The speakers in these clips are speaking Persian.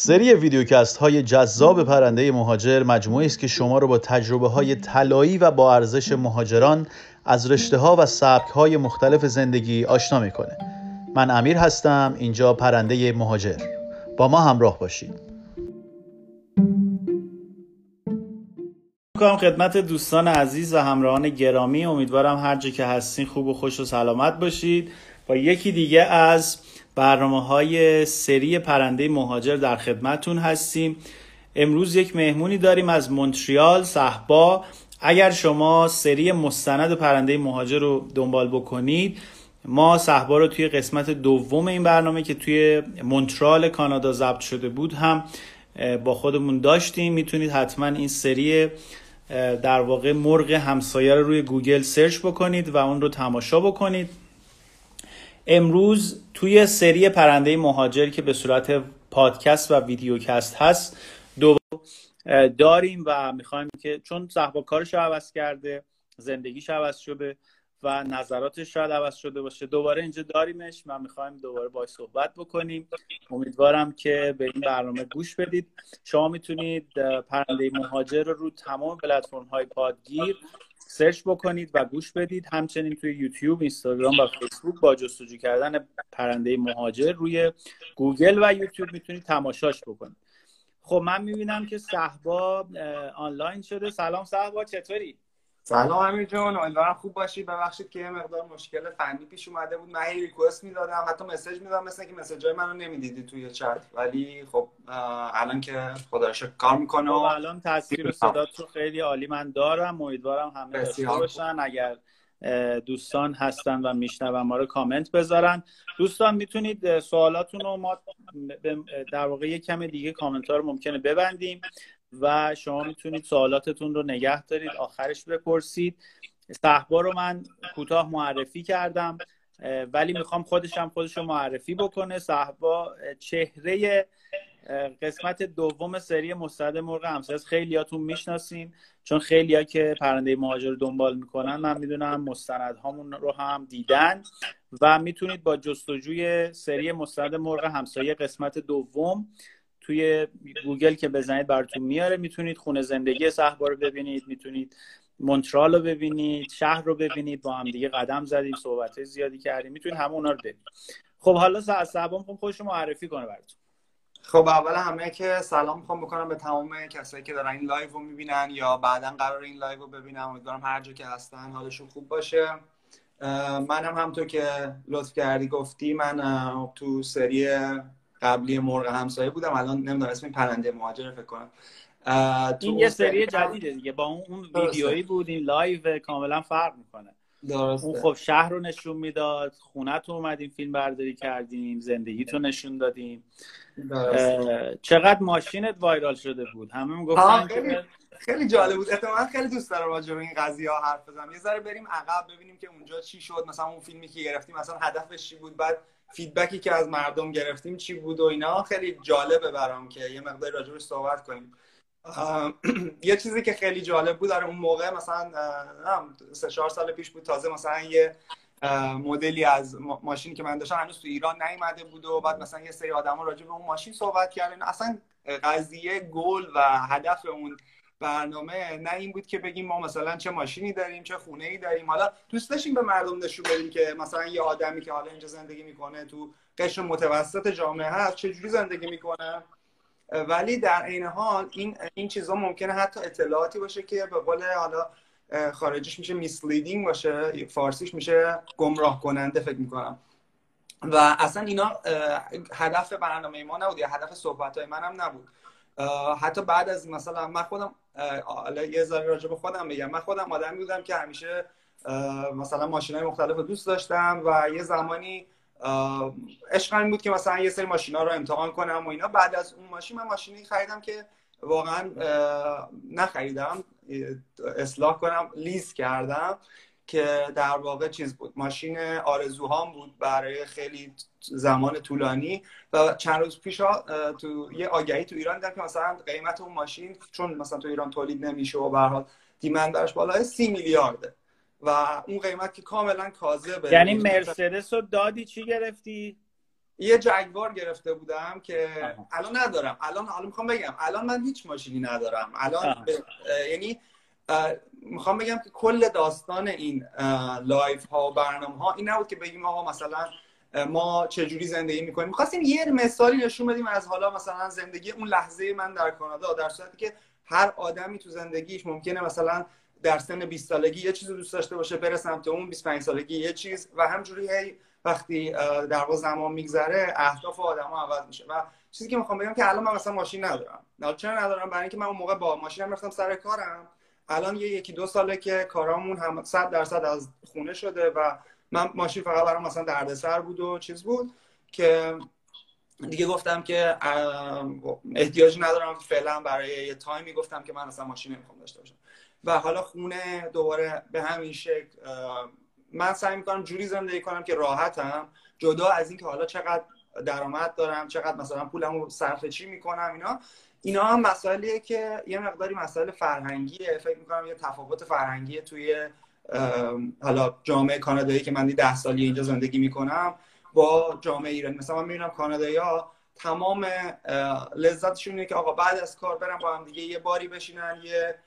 سری ویدیوکست های جذاب پرنده مهاجر مجموعه است که شما رو با تجربه های طلایی و با ارزش مهاجران از رشته ها و سبک های مختلف زندگی آشنا می‌کنه. من امیر هستم اینجا پرنده مهاجر. با ما همراه باشید. می‌کنم خدمت دوستان عزیز و همراهان گرامی. امیدوارم هر جا که هستین خوب و خوش و سلامت باشید. با یکی دیگه از برنامه های سری پرنده مهاجر در خدمتون هستیم. امروز یک مهمونی داریم از مونتریال صحبا اگر شما سری مستند پرنده مهاجر رو دنبال بکنید ما صحبا رو توی قسمت دوم این برنامه که توی مونترال کانادا ضبط شده بود هم با خودمون داشتیم. می‌تونید حتما این سری در واقع مرغ همسایه رو روی گوگل search بکنید و اون رو تماشا بکنید. امروز توی سری پرنده مهاجر که به صورت پادکست و ویدیوکست هست دو داریم و می‌خوایم که چون صحبا کارش عوض کرده زندگیش عوض شده و نظراتش شاید عوض شده باشه دوباره اینجا داریمش. و می‌خوایم دوباره باش صحبت بکنیم. امیدوارم که به این برنامه گوش بدید. شما می‌تونید پرنده مهاجر رو رو تمام پلتفرم های پادگیر search بکنید و گوش بدید. همچنین توی یوتیوب اینستاگرام و فیسبوک با جستجو کردن پرنده مهاجر روی گوگل و یوتیوب می‌تونید تماشاش بکنید. خب من می‌بینم که صحبا آنلاین شده. سلام صحبا چطوری؟ سلام امیر جان امیدوارم خوب باشی. ببخشید که یه مقدار مشکل فنی پیش اومده بود. من هی request می‌دادم حتی message می‌دادم مثل که message های منو نمی‌دیدی توی چت ولی خب الان که خدا کار می‌کنه خب الان تصویر و صدات رو خیلی عالی من دارم. امیدوارم همه داشته باشن. اگر دوستان هستن و میشنون ما رو کامنت بذارن. دوستان می‌تونید سوالاتون رو ما در واقع یک کم دیگه کامنت ها رو ممکنه ببندیم. و شما می‌تونید سوالاتتون رو نگه دارید آخرش بپرسید. صحبا رو من کوتاه معرفی کردم ولی می‌خوام خودش هم خودش رو معرفی بکنه. صحبا چهره قسمت دوم سری مستعد مرغ همسایه خیلیاتون می‌شناسین. چون خیلیا که پرنده مهاجر دنبال می‌کنن من می‌دونم مستندهامون رو هم دیدن و می‌تونید با جستجوی سری مستعد مرغ همسایه قسمت دوم توی گوگل که بزنید براتون میاره می‌تونید خونه زندگی صحبا رو ببینید می‌تونید مونترال رو ببینید شهر رو ببینید با هم دیگه قدم زدیم صحبت زیادی کردیم می‌تونید همه اونا رو ببینید. خب حالا صحبا می‌خوام خودش معرفی کنه براتون. خب اول همه که سلام می‌خوام بکنم به تمام کسایی که دارن این live رو می‌بینن یا بعدا قرار این live رو ببینن. امیدوارم هر جا که هستن حالشون خوب باشه. منم همطور که لطف کردی گفتی من تو سری قبلی مرغ همسایه بودم الان نمی‌دونم اسم پرنده مهاجر فکر کنم. این یه سری جدیده دیگه با اون ویدیویی بود این live کاملا فرق می‌کنه. درسته. اون خب شهر رو نشون می‌داد خونه تو اومدیم فیلم برداری کردیم زندگی تو نشون دادیم. چقدر ماشینت وایرال شده بود؟ همه می‌گفتن خیلی, خیلی جالب بود. اتفاقا خیلی دوست دارم راجع به این قضیه ها حرف بزنم. یه ذره بریم عقب ببینیم که اونجا چی شد. مثلا اون فیلمی که گرفتیم مثلا هدفش چی بود؟ بعد فیدبکی که از مردم گرفتیم چی بود و اینا؟ خیلی جالبه برام که یه مقدار راجبش صحبت کنیم. یه چیزی که خیلی جالب بود در اون موقع مثلا سه چهار سال پیش بود تازه مثلا یه مدلی از ماشینی که من داشتم هنوز تو ایران نیومده بود و بعد مثلا یه سری آدما راجع به اون ماشین صحبت کردن. اصلا قضیه گل و هدف اون برنامه نه این بود که بگیم ما مثلا چه ماشینی داریم چه خونه ای داریم. حالا دوست داشتیم به مردم نشون بدیم که مثلا یه آدمی که حالا اینجا زندگی می‌کنه تو قشر متوسط جامعه هست چجوری زندگی می‌کنه. ولی در عین حال این این چیزا ممکنه حتی اطلاعاتی باشه که به قول حالا خارجیش میشه میسلیدینگ باشه فارسیش میشه گمراه کننده فکر می‌کنم. و اصلا اینا هدف برنامه ما نبود یا هدف صحبت های منم نبود. حتی بعد از مثلا من خودم حالا یه ذره راجع به خودم بگم. من خودم آدمی بودم که همیشه مثلا ماشین های مختلف دوست داشتم و یه زمانی عشقم بود که مثلا یه سری ماشینا رو امتحان کنم و اینا. بعد از اون ماشین من ماشینی خریدم که واقعا نخریدم اصلاح کنم لیز کردم. که در واقع چیز بود ماشین آرزوهام بود برای خیلی زمان طولانی و چند روز پیش تو یه آگهی تو ایران دیدم که مثلا قیمت اون ماشین چون مثلا تو ایران تولید نمیشه و به حال دیمند براش بالای سی میلیارده. و اون قیمت که کاملا کاذبه. یعنی مرسدس رو دادی چی گرفتی؟ یه جگوار گرفته بودم که الان ندارم. الان حالا می‌خوام بگم الان من هیچ ماشینی ندارم. الان یعنی می‌خوام بگم که کل داستان این live ها و برنامه ها این نبود که بگیم آقا مثلا ما چجوری زندگی می‌کنیم. می‌خواستیم یه مثالی نشون بدیم از حالا مثلا زندگی اون لحظه من در کانادا در صورتی که هر آدمی تو زندگیش ممکنه مثلا در سن 20 سالگی یه چیزی دوست داشته باشه بره سمت اون 25 سالگی یه چیز و همجوری هی وقتی در واقع زمان میگذره اهداف آدم عوض میشه. و چیزی که می‌خوام بگم که الان من مثلا ماشین ندارم. چرا ندارم؟ برای اینکه من اون موقع با ماشینم رفتم سر کارم. الان یه یکی دو ساله که کارامون هم 100 درصد از خونه شده و من ماشین فقط برام مثلا دردسر بود و چیز بود که دیگه گفتم که احتیاج ندارم فعلا برای یه تایمی گفتم که من اصلا ماشین نمی‌خوام داشته باشم. و حالا خونه دوباره به همین شکل من سعی می‌کنم جوری زندگی کنم که راحتم جدا از اینکه حالا چقدر درآمد دارم چقدر مثلا پولمو صرف چی می‌کنم اینا. اینا هم مسائلیه که یه مقداری مسائل فرهنگیه. فکر می‌کنم یه تفاوت فرهنگیه توی حالا جامعه کانادایی که من ده سالی اینجا زندگی می‌کنم با جامعه ایرانی مثلا من می‌بینم کانادایی ها تمام لذتشون اینه که آقا بعد از کار برن با هم دیگه یه باری بشینن یه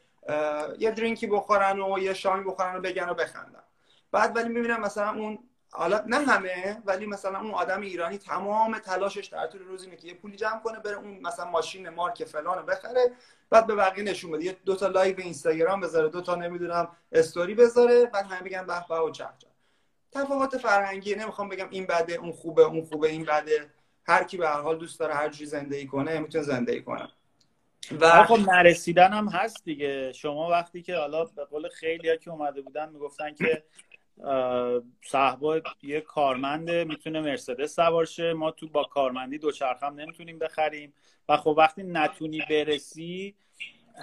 یه drink ی بخورن و یه شامی بخورن و بگن و بخندن. بعد ولی می‌بینم مثلا اون حالا نه همه ولی مثلا اون آدم ایرانی تمام تلاشش در طول روز اینه که یه پولی جمع کنه بره اون مثلا ماشین مارک فلان بخره بعد به بقیه نشون بده. یه دو تا live اینستاگرام بذاره دو تا نمی‌دونم استوری بذاره بعد همه بگن به به و چه تفاوت فرهنگی نمی‌خوام بگم این بده اون خوبه اون خوبه این بده. هر کی به هر حال دوست داره هر جوری زندگی کنه می‌تونه زندگی کنه. و خب نرسیدن هم هست دیگه. شما وقتی که حالا به قول خیلی که اومده بودن می‌گفتن که صحبا یه کارمنده می‌تونه مرسدس سوار شه. ما تو با کارمندی دوچرخم نمی‌تونیم بخریم. و خب وقتی نتونی برسی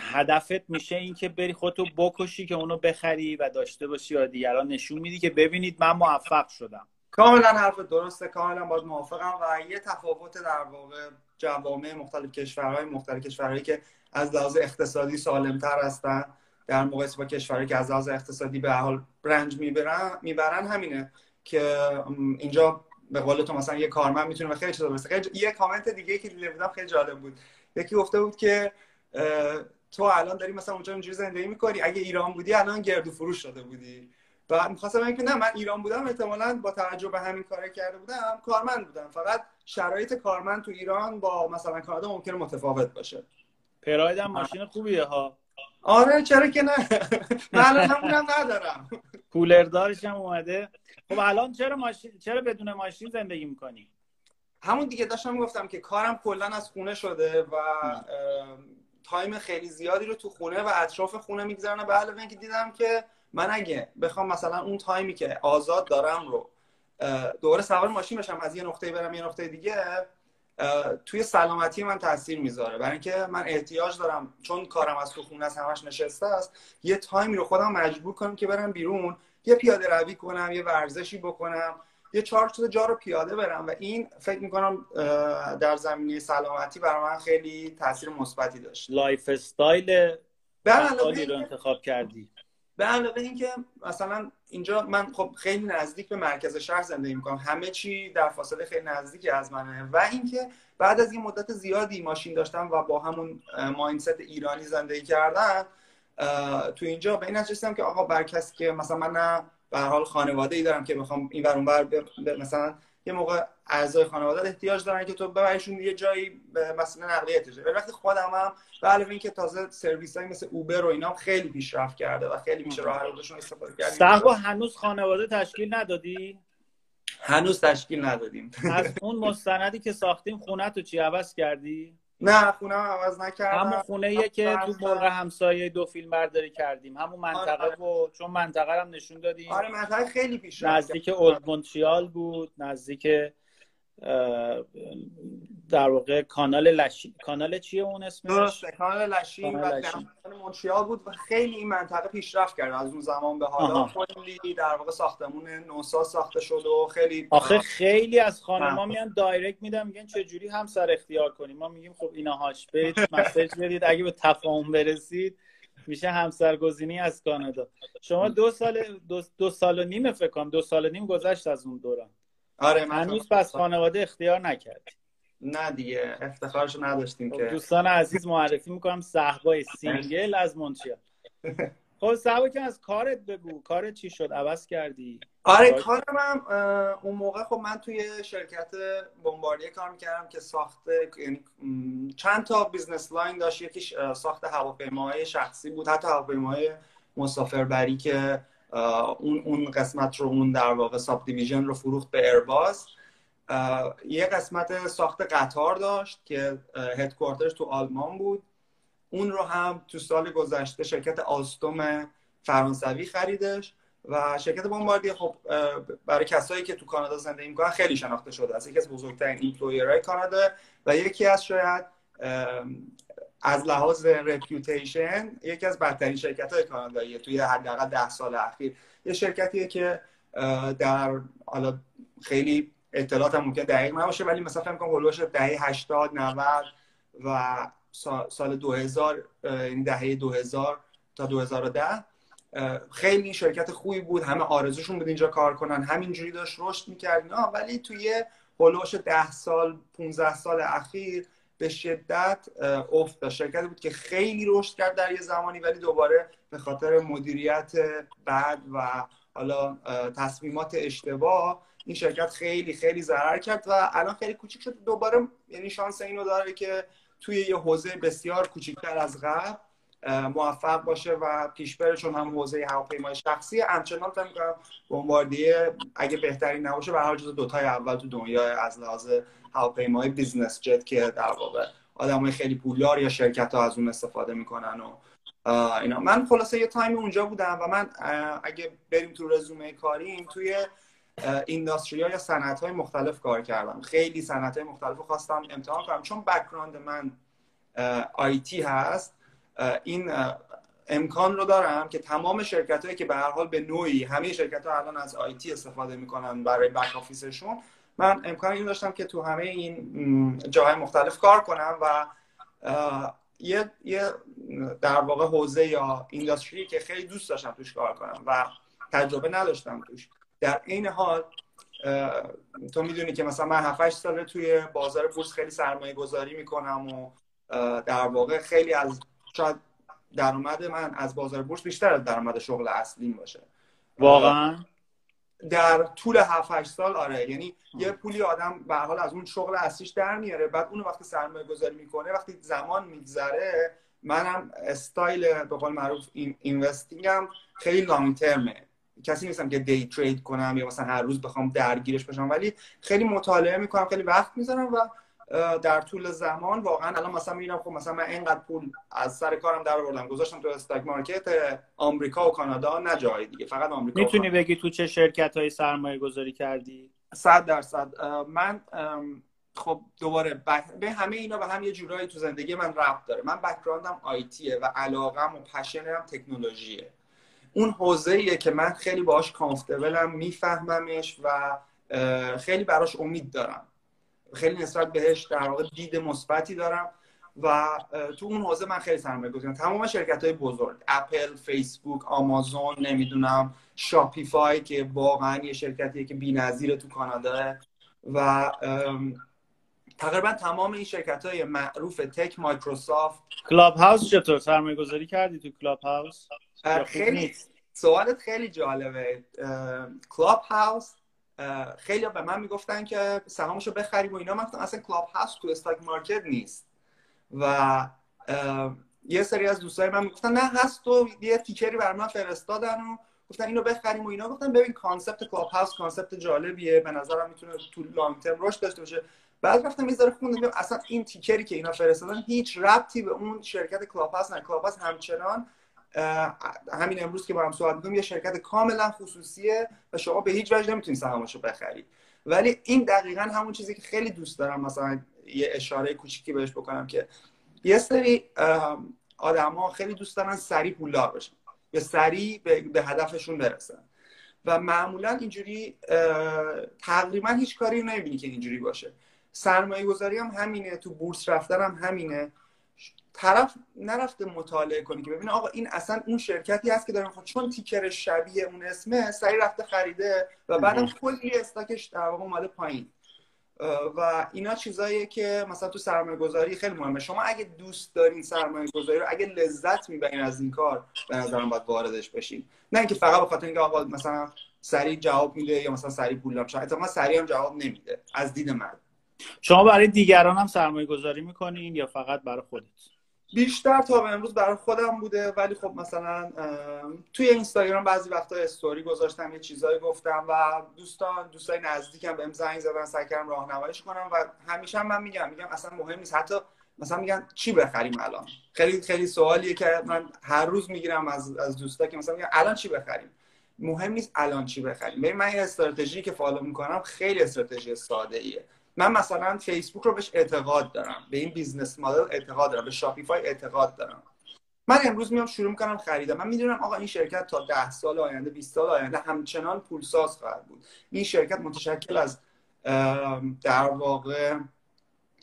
هدفت میشه اینکه بری خودتو بکشی که اونو بخری و داشته باشی یا دیگران نشون میدی که ببینید من موفق شدم. کاملا حرف درسته. کاملا باید موافقم. و یه تفاوت در واقع جوامع مختلف کشورهای مختلف کشورهایی که از لحاظ اقتصادی سالمتر هستن. در مقایسه با کشورهایی که از لحاظ اقتصادی به حال رنج می‌برن می‌برن همینه که اینجا به قول تو مثلا یه کارمند می‌تونه خیلی چیزا برسه. خیلی یه کامنت دیگه که دیده بودم خیلی جالب بود. یکی گفته بود که تو الان داری مثلا اونجا اینجوری زندگی می‌کنی. اگه ایران بودی الان گردو فروش شده بودی. و می‌خواستم بگم که نه من ایران بودم احتمالا با توجه به همین کار کرده بودم کارمند بودم. فقط شرایط کارمند تو ایران با مثلا کانادا ممکنه متفاوت باشه. پراید هم ماشین خوبیه ها. آره چرا که نه. من الان همونم ندارم. کولر دارش هم اومده. خب الان چرا ماشین چرا بدون ماشین زندگی می‌کنی؟ همون دیگه داشتم می‌گفتم که کارم کلا از خونه شده و تایم خیلی زیادی رو تو خونه و اطراف خونه میگذرنم به علاوه اینکه دیدم که من اگه بخوام مثلا اون تایمی که آزاد دارم رو دوباره سوار ماشین بشم از یه نقطه برم یه نقطه دیگه توی سلامتی من تاثیر می‌ذاره. برای اینکه من احتیاج دارم چون کارم از تو خونه است همش نشسته است یه time ی رو خودم مجبور کنم که برم بیرون یه پیاده روی کنم یه ورزشی بکنم یه چهار تا جا رو پیاده برم و این فکر می‌کنم در زمینه سلامتی برای من خیلی تاثیر مثبتی داشت. lifestyle رو انتخاب کردی. به علاوه اینکه مثلا اینجا من خب خیلی نزدیک به مرکز شهر زندگی می‌کنم. همه چی در فاصله خیلی نزدیکی از منه. و اینکه بعد از این مدت زیادی ماشین داشتم و با همون ماینست ایرانی زندگی کردن تو اینجا به این نتیجه که آقا بر کسی که مثلا من نه به حال خانواده ای دارم که می‌خوام این ور اونور مثلا یه موقع اعضای خانواده احتیاج دارن که تو ببریشون یه جایی مثلا نقلیه ولی وقتی خودم هم به علاوه اینکه تازه سرویس های مثل اوبر و اینا خیلی پیشرفت کرده و خیلی میشه راه حلشون استفاده کرد. صحبا هنوز خانواده تشکیل ندادی؟ هنوز تشکیل ندادیم. از اون مستندی که ساختیم خونه تو چی عوض کردی؟ نه خونه هم عوض نکردم. همون خونه یه که تو مرغ همسایه دو فیلم برداری کردیم. همون منطقه آره. و چون منطقه هم نشون دادیم. آره منطقه خیلی پیش نزدیک اولد مونتریال بود. نزدیک در واقع کانال لشی کانال چیه اون اسمش؟ درسته کانال لشی. کانال و مونتریال بود و خیلی این منطقه پیشرفت کرد. از اون زمان به حالا خیلی در واقع ساختمون نوساز ساخته شد و خیلی آخه خیلی از خانما میان direct میدن میگن چه جوری همسر اختیار کنیم ما میگیم خب ایناهاش برید message بدید. اگه به تفاهم برسید میشه همسرگزینی از کانادا. شما دو سال دو, دو سال و نیم فکر کنم دو سال و نیم گذشت از اون دوران. آره هنوز پس خانواده اختیار نکرد نه دیگه افتخارشو نداشتیم خب، که. دوستان عزیز معرفی می‌کنم صحبای single از مونتریال خب صحبا که از کارت بگو. کارت چی شد؟ عوض کردی؟ آره کارم هم اون موقع خب من توی شرکت بمباردیه کار می‌کردم که ساخته یعنی چند تا business line داشت. یکیش ساخت هواپیماهای شخصی بود. حتی هواپیماهای مسافربری که اون اون قسمت رو اون در واقع subdivision رو فروخت به ایرباس یه قسمت ساخت قطار داشت که headquarter ش تو آلمان بود. اون رو هم تو سال گذشته شرکت آلستوم فرانسوی خریدش و شرکت بمباردیه خب برای کسایی که تو کانادا زندگی می‌کنن خیلی شناخته شده. است یکی از بزرگترین employer های کانادا و یکی از شاید از لحاظ reputation یکی از بدترین شرکت های کاناداییه توی حداقل ده سال اخیر. یه شرکتیه که در حالا خیلی اطلاعات هم ممکن دقیق نباشه ولی مثلا فکر کنم حول و حوش دهه 80 90 و سال 2000 یعنی دهه 2000 تا 2010 خیلی شرکت خوبی بود همه آرزوشون بود اینجا کار کنن همینجوری داشت رشد می‌کرد ولی توی هولوش 10 سال 15 سال اخیر به شدت افت داشت. شرکتی بود که خیلی رشد کرد در یه زمانی ولی دوباره به خاطر مدیریت بد و حالا تصمیمات اشتباه این شرکت خیلی خیلی ضرر کرد و الان خیلی کوچیک شد. دوباره یعنی شانس اینو داره که توی یه حوزه بسیار کوچیکتر از قبل موفق باشه و پیش بره چون هم حوزه هواپیمای شخصی. همچنان فکر می‌کنم Bombardier اگه بهترین نباشه به هر جز دوتای اول تو دنیا از لحاظ هواپیمای business jet که در واقع آدمای خیلی پولدار یا شرکت ها از اون استفاده می‌کنن و اینا. من خلاصه یه تایم اونجا بودم و من اگه بریم تو رزومه کاریم توی industry یا صنعت های مختلف کار کردم خیلی صنعت های مختلف خواستم امتحان کنم. چون background من آیتی هست این امکان رو دارم که تمام شرکت هایی که به هر حال به نوعی همه شرکت ها الان از آیتی استفاده می‌کنن برای بک آفیسشون من امکان این داشتم که تو همه این جاهای مختلف کار کنم و یه, یه در واقع حوزه یا اینداستری که خیلی دوست داشتم توش کار کنم و تجربه نداشتم توش. در این حال تو می‌دونی که مثلا من 7 ساله توی بازار بورس خیلی سرمایه گذاری می‌کنم و در واقع خیلی از شاید درآمد من از بازار بورس بیشتر از درآمد شغل اصلیم باشه. واقعا؟ در طول 7 8 سال آره. یعنی یه پولی آدم به حال از اون شغل اصلیش در میاره. بعد اونو وقتی سرمایه گذاری می‌کنه وقتی زمان میگذره منم استایل به قول معروف اینوستینگم خیلی لانگ ترمه کسی نیستم که دی ترید کنم یا مثلا هر روز بخوام درگیرش بشم ولی خیلی مطالعه می‌کنم خیلی وقت می‌ذارم و در طول زمان واقعا الان مثلا می‌بینم خب مثلا من اینقدر پول از سر کارم در آوردم گذاشتم تو استاک مارکت آمریکا و کانادا نه جای دیگه فقط آمریکا می‌تونی بگی تو چه شرکت های سرمایه گذاری کردی؟ صد درصد. من خب دوباره به همه اینا به هم یه جورایی تو زندگی من ربط داره. من بک‌گراندم آیتیه و علاقم و پشنم تکنولوژیه. اون حوزه که من خیلی باهاش کامفتبلم میفهممش و خیلی براش امید دارم. خیلی نسبت بهش در واقع دید مثبتی دارم و تو اون حوزه من خیلی سرمایه گذارم. تمام شرکت های بزرگ اپل فیسبوک آمازون نمی‌دونم Shopify که واقعا یه شرکتیه که بی‌نظیره تو کانادا و تقریبا تمام این شرکت های معروف tech مایکروسافت کلاب هاوس چطور؟ سرمایه گذاری کردی تو کلاب هاوس خیلی سوالت خیلی جالبه. کلاب هاوس خیلی به من می‌گفتن که سهامشو بخریم و اینا. من اصلا کلاب هاوس تو stock market نیست. و یه سری از دوستای من می‌گفتن نه هست و یه ticker ی بر من فرستادن و گفتن اینو بخریم و اینا. گفتن ببین concept کلاب هاوس concept جالبیه. به نظرم می‌تونه تو long term رشد داشته باشه. بعد رفتم یه ذره خوندم اصلا این ticker ی که اینا فرستادن هیچ ربطی به اون شرکت کلاب هاوس نه کلاب هاوس همچنان همین امروز که با هم صحبت می‌کنیم یه شرکت کاملا خصوصیه و شما به هیچ وجه نمی‌تونید سهامش بخرید. ولی این دقیقا همون چیزی که خیلی دوست دارم مثلا یه اشاره کوچیکی بهش بکنم که یه سری آدما خیلی دوست دارن سریع پولدار بشن. یا سریع به هدفشون برسن. و معمولا اینجوری تقریبا هیچ کاری نمی‌بینی که اینجوری باشه. سرمایه گذاری هم همینه تو بورس رفتن هم همینه. طرف نرفته مطالعه کنی که ببینه آقا این اصلا اون شرکتی هست که داره خود چون تیکر شبیه اون اسمه سریع رفته خریده و بعدم کلی استاکش در واقع اومده پایین. و اینا چیزاییه که مثلا تو سرمایه گذاری خیلی مهمه. شما اگه دوست دارین سرمایه گذاری رو اگه لذت می‌برین از این کار به نظرم باید واردش بشین. نه اینکه فقط به خاطر اینکه آقا مثلا سریع جواب میده یا مثلا سریع پول شاید اتفاقا سریع هم جواب نمیده. از دید من. شما برای دیگران هم سرمایه گذاری می‌کنین یا فقط برای خودت؟ بیشتر تا به امروز برای خودم بوده ولی خب مثلا توی اینستاگرام بعضی وقتا استوری گذاشتم یه چیزایی گفتم و دوستان دوستای نزدیکم بهم زنگ زدن سعی کردم راهنماییش کنم و همیشه هم من میگم میگم اصلا مهم نیست. حتی مثلا میگن چی بخریم الان؟ خیلی خیلی سوالیه که من هر روز می‌گیرم از از دوستا که مثلا میگن الان چی بخریم؟ مهم نیست الان چی بخریم. ببین من این استراتژی که follow می‌کنم خیلی استراتژی ساده ایه من مثلا فیسبوک رو بهش اعتقاد دارم به این business model اعتقاد دارم به Shopify اعتقاد دارم. من امروز میام شروع می‌کنم خریدم. من می‌دونم آقا این شرکت تا ده سال آینده 20 سال آینده همچنان پولساز خواهد بود. این شرکت متشکل از در واقع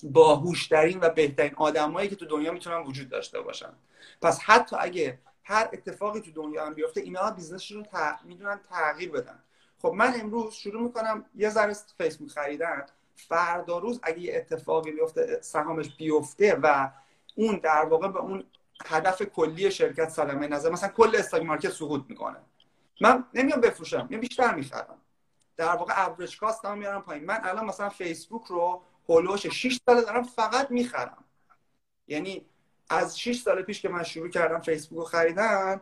باهوشترین و بهترین آدمایی که تو دنیا می‌تونن وجود داشته باشن. پس حتی اگه هر اتفاقی تو دنیا هم بیفته اینا business شون رو می‌تونن تغییر بدن. خب من امروز شروع می‌کنم یه ذره فیسبوک خریدن. فردا روز اگه یه اتفاقی بیفته سهامش بیفته و اون در واقع به اون هدف کلی شرکت سلامه نظر مثلا کل stock market سقوط می‌کنه. من نمیام بفروشم میام بیشتر می‌خرم. در واقع average cost هم میارم پایین. من الان مثلا فیسبوک رو حول و حوش 6 ساله دارم فقط می‌خرم. یعنی از 6 سال پیش که من شروع کردم فیسبوک رو خریدن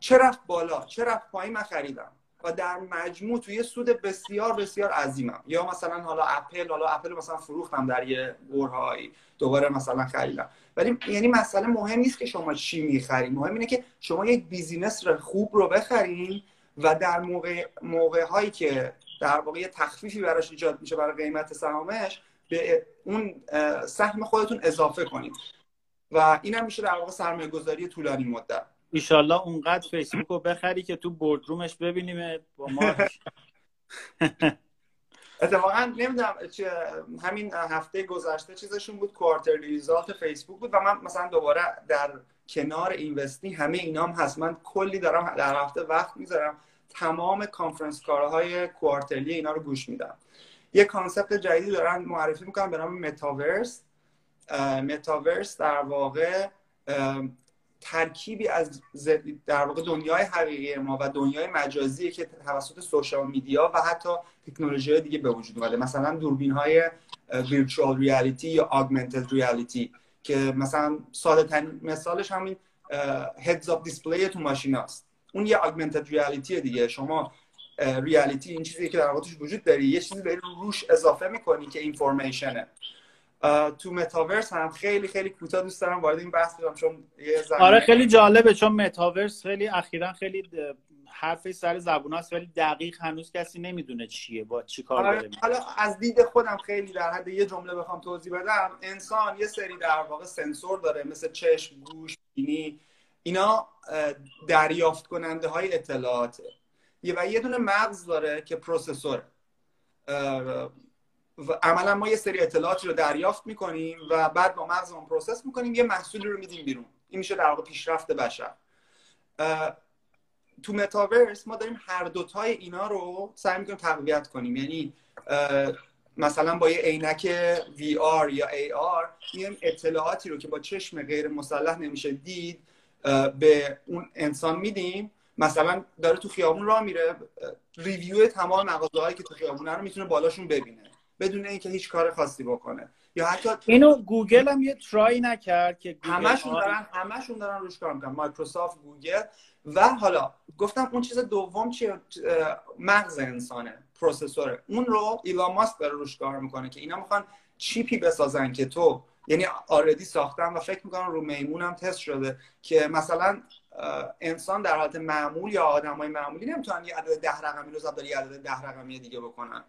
چه رفت بالا چه رفت پایین من خریدم. و در مجموع توی سود بسیار بسیار عظیمم. یا مثلا حالا اپل حالا اپل مثلا فروختم در یه برهه‌هایی. دوباره مثلا خریدم. ولی یعنی مسئله مهم نیست که شما چی می‌خرید. مهم اینه که شما یک business خوب رو بخرین و در موقع موقع هایی که در واقع تخفیفی براش ایجاد میشه برای قیمت سهامش به اون سهم خودتون اضافه کنید و اینم میشه در واقع سرمایه گذاری طولانی مدت. ایشالله اونقدر فیسبوک رو بخری که تو بردرومش ببینیم با ما. اتفاقا نمی‌دونم همین هفته گذشته چیزشون بود کوارتر ریزالت فیسبوک بود و من مثلا دوباره در کنار اینوستی همه اینام هست. من کلی دارم در هفته وقت می‌ذارم. تمام کانفرنس کارهای کوارترلی اینا رو گوش میدم. یه concept جدیدی دارن معرفی می‌کنن به نام متاورس. متاورس در واقع ترکیبی از در واقع دنیای حقیقی ما و دنیای مجازی که توسط social media و حتی تکنولوژی دیگه به وجود اومده. مثلا دوربین های virtual reality یا augmented reality که مثلا ساده ترین مثالش همین heads-up display تو ماشین هست اون یه augmented reality دیگه. شما ریالیتی این چیزی که در واقع وجود داری یه چیزی به روش اضافه می‌کنی که اینفورمیشنه تو متاورس هم خیلی خیلی کوتاه دوست دارم وارد این بحث بشم چون یه آره خیلی جالبه چون متاورس خیلی اخیرا خیلی حرفی سر زبون هست ولی دقیق هنوز کسی نمی‌دونه چیه با چی کار آره، حالا از دید خودم خیلی در حد یه جمله بخوام توضیح بدم. انسان یه سری در واقع سنسور داره مثل چشم گوش بینی اینا دریافت کننده های اطلاعاته و یه دونه مغز داره که processor و عملا ما یه سری اطلاعاتی رو دریافت می‌کنیم و بعد با مغزمون process می‌کنیم یه محصولی رو میدیم بیرون. این میشه در واقع پیشرفت بشر. تو متاورس ما داریم هر دوتای اینا رو سعی می‌کنیم تقویت کنیم. یعنی مثلا با یه عینک VR یا AR میایم اطلاعاتی رو که با چشم غیر مسلح نمیشه دید به اون انسان میدیم. مثلا داره تو خیابون راه میره review تمام مغازه هایی که تو خیابونه رو می‌تونه بالاشون ببینه. بدون اینکه هیچ کار خاصی بکنه. یا حتی اینو گوگل هم یه try نکرد که همشون دارن همشون دارن روش کار می‌کنن. مایکروسافت گوگل و حالا گفتم اون چیز دوم چیه؟ مغز انسانه processor ه. اون رو ایلان ماسک داره روش کار می‌کنه که اینا می‌خوان chip ی بسازن که تو یعنی already ساختن و فکر می‌کنم رو میمون هم تست شده که مثلا انسان در حالت معمول یا آدم های معمولی نمی‌تونن یه عدد ده رقمی رو ضرب یه عدد ده رقمی دیگه بکنن.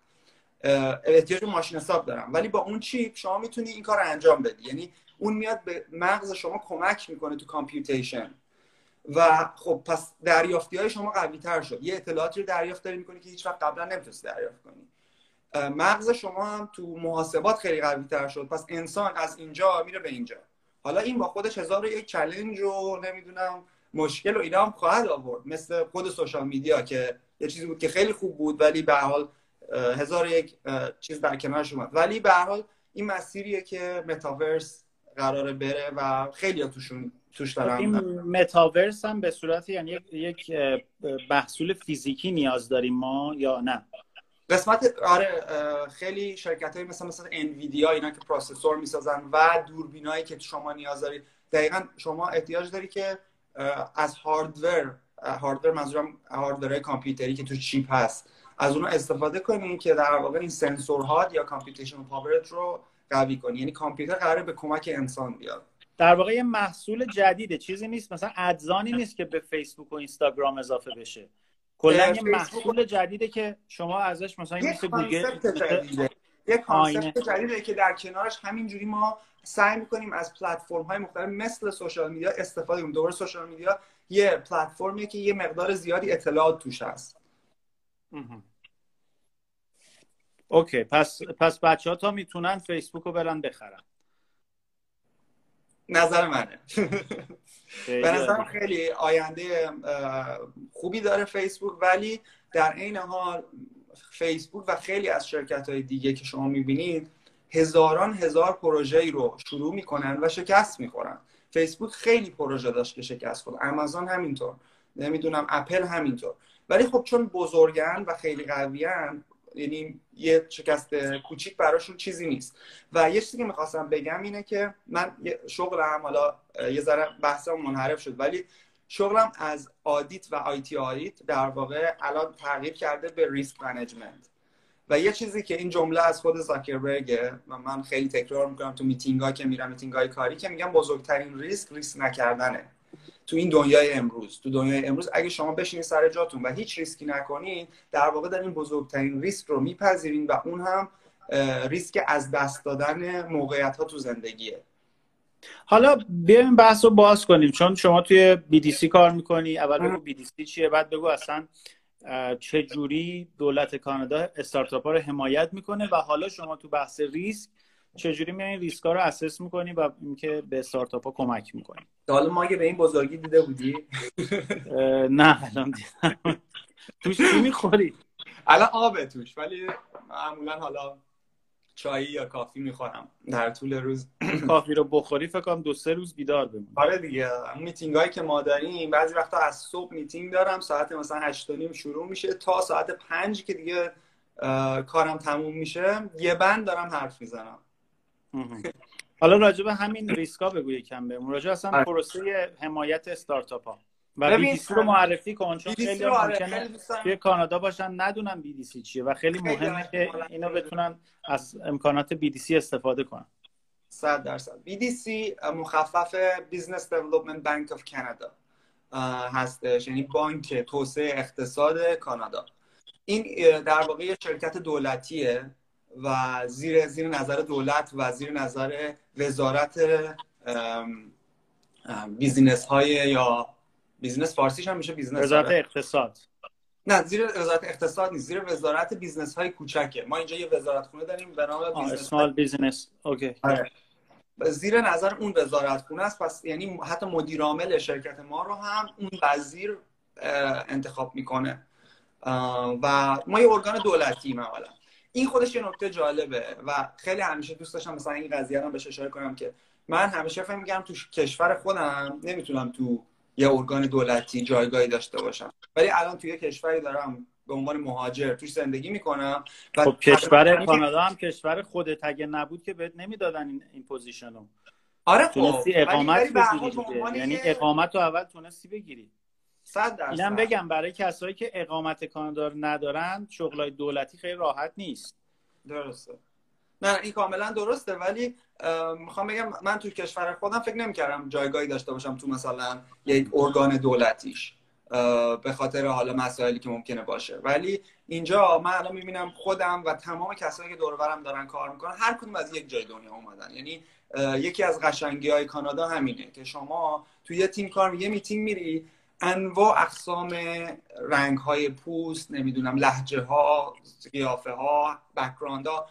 احتیاج ماشین حساب دارم. ولی با اون chip شما می‌تونی این کار انجام بدی. یعنی اون میاد به مغز شما کمک می‌کنه تو computation. و خب پس دریافتی های شما قوی تر شد. یه اطلاعاتی رو دریافت داری می‌کنی که هیچ وقت قبلا نمی‌تونستی دریافت کنی. مغز شما هم تو محاسبات خیلی قوی تر شد. پس انسان از اینجا میره به اینجا. حالا این با خودش هزار یک چلنج و نمی‌دونم مشکل و اینا هم خواهد آورد. مثل خود سوشال میدیا که یه چیزی بود که خیلی خوب بود ولی به حال هزار یک چیز در کنارش اومد. ولی به حال این مسیریه که متاورس قراره بره و خیلی توشون توش دارن این متاورس هم به صورت یعنی یک محصول فیزیکی نیاز داریم ما یا نه؟ قسمت آره خیلی شرکت های مثل مثل انویدیا اینا که processor می‌سازن و دوربینایی که شما نیاز دارید. دقیقا شما احتیاج داری که از hardware hardware منظورم hardware کامپیوتری که تو chip هست. از اون استفاده کنین که در واقع این سنسورها یا computation power ت رو قوی کنی. یعنی کامپیوتر قراره به کمک انسان بیاد. در واقع یه محصول جدیده. چیزی نیست. مثلا add-on ی نیست که به فیسبوک و اینستاگرام اضافه بشه. کلا یه محصول جدیده که شما ازش مثلا مثل گوگل یه concept جدیده که در کنارش همینجوری ما سعی می‌کنیم از پلتفرم های مختلف مثل social media استفاده کنیم. دوباره social media یه پلتفرمیه که یه مقدار زیادی اطلاعات توش هست. okay پس پس بچه ها تا می‌تونن فیسبوک رو برن بخرن. نظر منه. به نظرم خیلی آینده خوبی داره فیسبوک ولی در عین حال فیسبوک و خیلی از شرکت های دیگه که شما می‌بینید هزاران هزار پروژه رو شروع می‌کنن و شکست می‌خورن. فیسبوک خیلی پروژه داشت که شکست خورد. امازون همینطور. نمی‌دونم اپل همینطور. ولی خب چون بزرگن و خیلی قویان یعنی یه شکست کوچیک براشون چیزی نیست. و یه چیزی که می‌خواستم بگم اینه که من شغلم حالا یه ذره بحثم منحرف شد ولی شغلم از audit و IT audit در واقع الان تغییر کرده به risk management. و یه چیزی که این جمله از خود زاکربرگه و من خیلی تکرار می‌کنم تو میتینگ که میرم میتینگ کاری که میگم بزرگترین ریسک ریسک نکردنه. تو این دنیای امروز. تو دنیای امروز اگه شما بشینید سر جاتون و هیچ ریسکی نکنید در واقع در این بزرگترین ریسک رو میپذیرین و اون هم ریسک از دست دادن موقعیت ها تو زندگیه. حالا بیایم بحث رو باز کنیم. چون شما توی BDC کار می‌کنی. اول بگو BDC چیه بعد بگو اصلا چه جوری دولت کانادا استارتاپ ها رو حمایت می‌کنه و حالا شما تو بحث ریسک چجوری میایین ریسکا رو assess می‌کنی و اینکه به استارتاپ ها کمک می‌کنی؟ حالا ماگ به این بزرگی دیده بودی؟ نه الان دیدم. توش چی می‌خوری؟ الان آبه توش ولی معمولا حالا چایی یا coffee می‌خورم در طول روز. coffee رو بخوری فکر کنم دو سه روز بیدار بمونی. آره دیگه میتینگ هایی که ما داریم بعضی وقتا از صبح میتینگ دارم ساعت مثلا 8 نیم شروع میشه تا ساعت 5 که دیگه کارم تموم میشه یه بند دارم حرف می‌زنم. حالا راجع به همین ریسکا بگو یکم بهمون. راجع اصلا آره. پروسه حمایت استارتاپ ها و BDC رو معرفی کن چون خیلی آره، ممکنه توی کانادا باشن. ندونن BDC چیه و خیلی مهمه که اینا بتونن از امکانات BDC استفاده کنن. صد درصد. BDC مخفف Business Development Bank of Canada هستش. یعنی بانک توسعه اقتصاد کانادا. این در واقع شرکت دولتیه. و زیر زیر نظر دولت و زیر نظر وزارت business های یا business فارسیش هم میشه business وزارت اقتصاد. نه زیر وزارت اقتصاد نیست زیر وزارت business های کوچکه. ما اینجا یه وزارت خونه داریم به نام business small business okay زیر نظر اون وزارت خونه است پس یعنی حتی مدیر عامل شرکت ما رو هم اون وزیر انتخاب می‌کنه. و ما یه ارگان دولتی اولا. این خودش یه نکته جالبه و خیلی همیشه دوست داشتم مثلا این قضیه رو بهش اشاره کنم که من همیشه فکر میگم تو کشور خودم نمی‌تونم تو یه ارگان دولتی جایگاهی داشته باشم. ولی الان توی یه کشوری دارم به عنوان مهاجر توش زندگی می‌کنم و خب کشور کانادا هم کشور خودت اگه نبود که بهت نمی‌دادن این, این position رو آره خب اقامت بگیری یعنی اقامت رو اول تونستی بگیری. صد درصد. اینم بگم برای کسایی که اقامت کانادا رو ندارن شغلای دولتی خیلی راحت نیست. درسته. نه این کاملا درسته ولی می‌خوام بگم من تو کشور خودم فکر نمی‌کردم جایگاهی داشته باشم تو مثلا یک ارگان دولتیش به خاطر حالا مسائلی که ممکنه باشه. ولی اینجا من الان می‌بینم خودم و تمام کسایی که دور برم دارن کار می‌کنن هر کدوم از یک جای دنیا اومدن. یعنی یکی از قشنگی های کانادا همینه که شما تو یه تیم کار یه میتینگ میری انواع اقسام رنگ های پوست نمی‌دونم لهجه ها قیافه ها background ها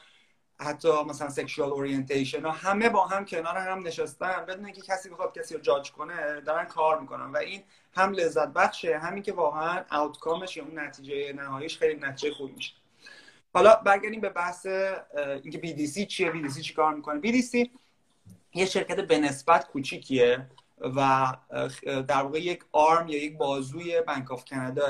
حتی مثلا sexual orientation ها همه با هم کنار هم نشستن. بدون اینکه کسی بخواد کسی رو جاج کنه دارن کار می‌کنن و این هم لذت بخشه همین که واقعا outcome ش یا اون نتیجه نهاییش خیلی نتیجه خوب میشه. حالا برگردیم به بحث اینکه BDC چیه BDC چی کار می‌کنه؟ BDC یه شرکت به نسبت کوچیکیه. و در واقع یک arm یا یک بازوی Bank of Canada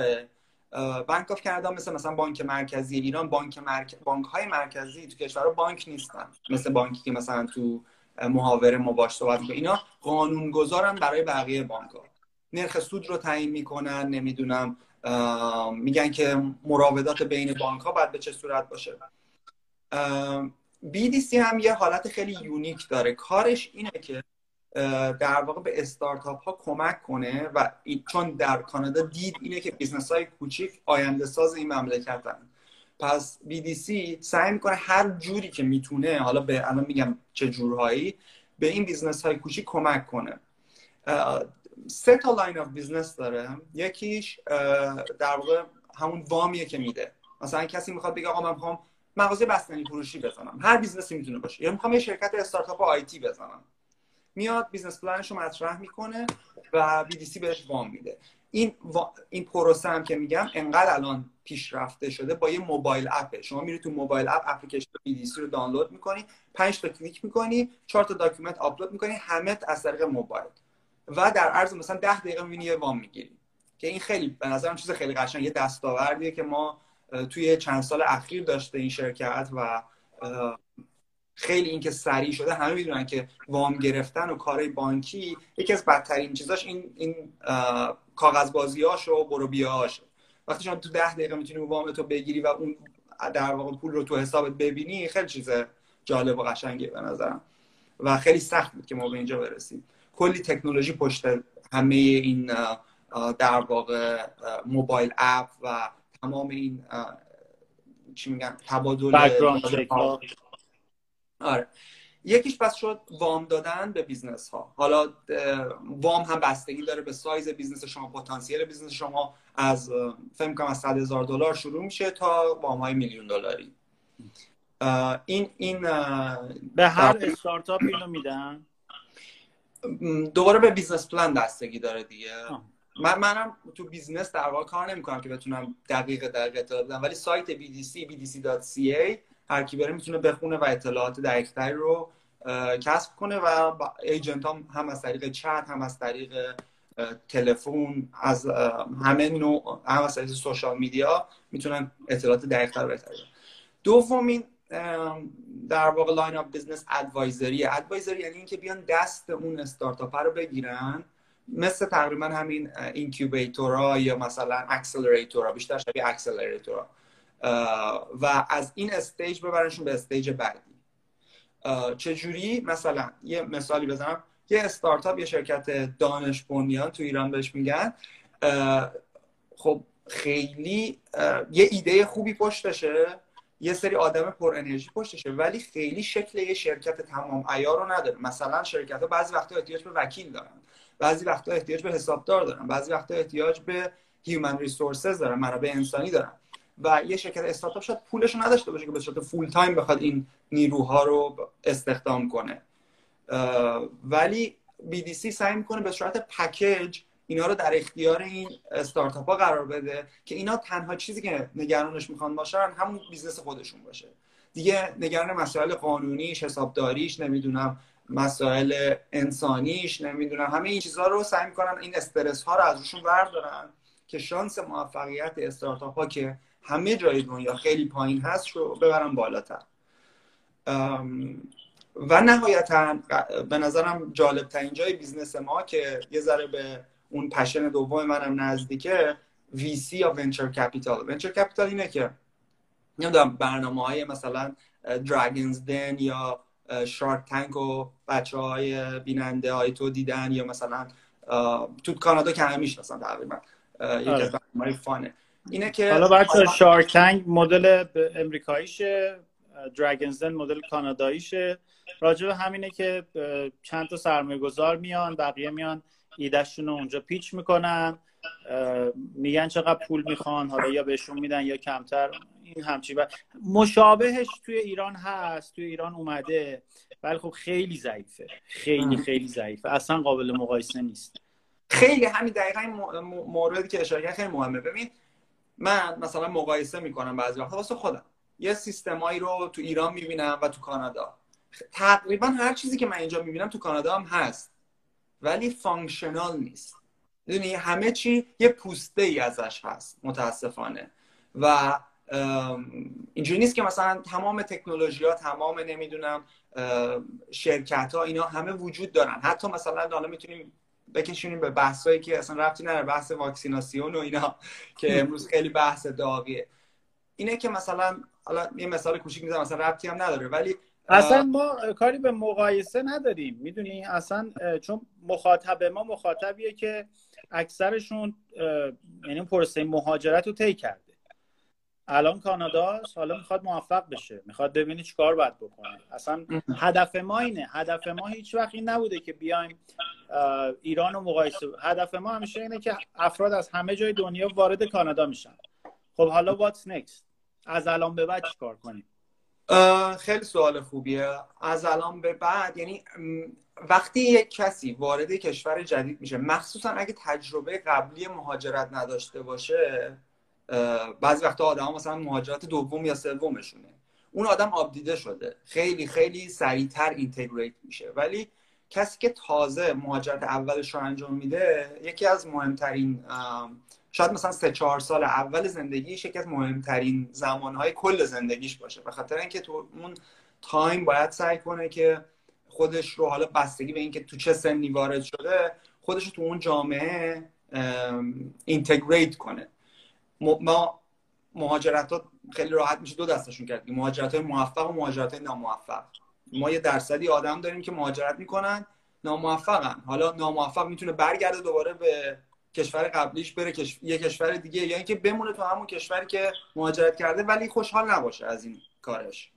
Bank of Canada مثل مثلا بانک مرکزی ایران بانک مرک... بانک های مرکزی تو کشور بانک نیستن. مثل بانکی که مثلا تو محاوره ما باش صحبت اینا قانون گذارن برای بقیه بانک ها نرخ سود رو تعیین می‌کنن نمی‌دونم میگن که مراودات بین بانک ها باید به چه صورت باشه. BDC هم یه حالت خیلی unique داره. کارش اینه که در واقع به استارتاپ ها کمک کنه و چون در کانادا دید اینه که business های کوچیک آینده ساز این مملکتن. پس BDC سعی می‌کنه هر جوری که می‌تونه حالا به الان میگم چه جورهایی به این business های کوچیک کمک کنه. سه تا line of business داره. یکیش در واقع همون وامیه که میده. مثلا کسی می‌خواد بگه آقا من می‌خوام مغازه بستنی فروشی بزنم. هر business ی می‌تونه باشه. یا می‌خوام یه شرکت استارتاپ IT بزنم. میاد business plan ش رو مطرح می‌کنه و BDC بهش وام میده. این این پروسه هم که میگم انقدر الان پیشرفته شده با یه mobile app ه. شما میری تو mobile app application BDC رو دانلود می‌کنی پنج تا کلیک می‌کنی چهار تا document آپلود می‌کنی همه از طریق موبایل. و در عرض مثلا ده دقیقه می‌بینی یه وام می‌گیری. که این خیلی به نظرم چیز خیلی قشنگ یه دستاوردیه که ما توی چند سال اخیر داشته این شرکت و خیلی اینکه سریع شده همه می‌دونن که وام گرفتن و کار بانکی یکی از بدترین چیزاش این این کاغذ بازیاش و برو بیاش وقتی شما تو ده دقیقه می‌تونی وام تو بگیری و اون در واقع پول رو تو حسابت ببینی خیلی چیز جالب و قشنگه به نظرم. و خیلی سخت بود که ما به اینجا برسیم. کلی تکنولوژی پشت همه این در واقع mobile app و تمام این چی میگن تبادل آره. یکیش پس شد وام دادن به business ها. حالا وام هم بستگی داره به سایز business شما پتانسیل business شما از فکر کنم از 100 هزار دلار شروع میشه تا وام های میلیون دلاری. این این به هر استارتاپ اینو میدن؟ دوباره به business plan بستگی داره دیگه. من منم تو business در واقع کار نمی‌کنم که بتونم دقیق دقیق اطلاع بدم ولی سایت BDC bdc.ca هر کی بره می‌تونه بخونه و اطلاعات دقیقتری رو کسب کنه و agent هم, هم از طریق چت هم از طریق تلفن از همه نوع هم از طریق social media می‌تونن اطلاعات دقیقتر بهتر دومین در واقع line up business advisory advisory یعنی اینکه بیان دست اون استارتاپ رو بگیرن. مثل تقریبا همین incubator ا یا مثلا accelerator ا بیشتر شبیه accelerator ا و از این stage ببرنشون به stage بعدی. چجوری؟ مثلا یه مثالی بزنم. یه استارتاپ یه شرکت دانش بنیان تو ایران بهش میگن. خب خیلی یه ایده خوبی پشتشه. یه سری آدم پر انرژی پشتشه ولی خیلی شکل یه شرکت تمام عیار رو نداره. مثلا شرکت ها بعضی وقتا احتیاج به وکیل دارن. بعضی وقتا احتیاج به حسابدار دارن. بعضی وقتا احتیاج به human resources دارن. منابع انسانی دارن. و یه شرکت استارتاپ شاید پولش نداشته باشه که به صورت full time بخواد این نیروها رو استخدام کنه. ولی BDC سعی می‌کنه به صورت پکیج اینا رو در اختیار این استارتاپ ها قرار بده که اینا تنها چیزی که نگرانش می‌خوان باشن همون business خودشون باشه. دیگه نگران مسائل قانونیش حسابداریش نمی‌دونم مسائل انسانیش نمی‌دونم همه این چیزها رو سعی می‌کنن این استرس ها رو از روشون بردارن که شانس موفقیت استارتاپ ها که همه جای دنیا خیلی پایین هست رو ببرم بالاتر. و نهایتا به نظرم جالب ترین جای business ما که یه ذره به اون passion دوم منم نزدیکه VC یا venture capital. Venture capital اینه که نمی‌دونم برنامه های مثلا Dragons' Den یا Shark Tank و بچه های بیننده های تو دیدن یا مثلا تو کانادا که همه می‌شناسن تقریبا یکی از آره. برنامه fun ه. اینه که حالا بچه Shark Tank مدل امریکاییشه دراگنزن مدل کاناداییشه. راجع همینه که چند تا سرمایه گذار میان بقیه میان ایدهشون رو اونجا پیچ می‌کنن میگن چقدر پول می‌خوان حالا یا بهشون میدن یا کمتر این همچی و مشابهش توی ایران هست توی ایران اومده ولی خب خیلی ضعیفه. خیلی خیلی ضعیفه. اصلا قابل مقایسه نیست. خیلی همین دقیقا موردی که اشاره خیلی مهمه. ببین من مثلا مقایسه می‌کنم بعضی وقتا واسه خودم. یه سیستمایی رو تو ایران می‌بینم و تو کانادا. تقریبا هر چیزی که من اینجا می‌بینم تو کانادا هم هست. ولی functional نیست. می‌دونی؟ همه چی یه پوسته ای ازش هست متاسفانه. و اینجوری نیست که مثلا تمام تکنولوژی ها تمام نمی‌دونم شرکت ها اینا همه وجود دارن. حتی مثلا حالا می‌تونیم بکشونیم به بحثایی که اصلا رفتی نره بحث واکسیناسیون و اینا که امروز خیلی بحث داغیه. اینه که مثلا حالا یه مثال کوچیک می‌زنم مثلا ربطی هم نداره ولی اصلا ما کاری به مقایسه نداریم. می‌دونی اصلا چون مخاطب ما مخاطبیه که اکثرشون یعنی پروسه مهاجرت رو طی کرده الان کانادا حالا می‌خواد موفق بشه. می‌خواد ببینی چیکار باید بکنه. اصلا هدف ما اینه. هدف ما هیچ وقت این نبوده که بیایم ایران رو مقایسه هدف ما همیشه اینه که افراد از همه جای دنیا وارد کانادا میشن. خب حالا what's next از الان به بعد چیکار کنیم؟ خیلی سوال خوبیه. از الان به بعد یعنی وقتی یک کسی وارد کشور جدید میشه مخصوصا اگه تجربه قبلی مهاجرت نداشته باشه بعضی وقتا آدم مثلا مهاجرت دوم یا سومشونه. اون آدم آبدیده شده. خیلی خیلی سریعتر integrate میشه. ولی کسی که تازه مهاجرت اولش رو انجام میده یکی از مهمترین شاید مثلا سه چهار سال اول زندگیش یکی از مهمترین زمانهای کل زندگیش باشه. به خاطر اینکه تو اون تایم باید سعی کنه که خودش رو حالا بستگی به اینکه تو چه سنی وارد شده خودش رو تو اون جامعه integrate کنه. ما مهاجرت ها خیلی راحت میشه دو دستشون کرد. مهاجرت های موفق و مهاجرت های ناموفق. ما یه درصدی آدم داریم که مهاجرت می‌کنن ناموفقن. حالا ناموفق می‌تونه برگرده دوباره به کشور قبلیش بره یه کشور دیگه. یا اینکه بمونه تو همون کشوری که مهاجرت کرده ولی خوشحال نباشه از این کارش.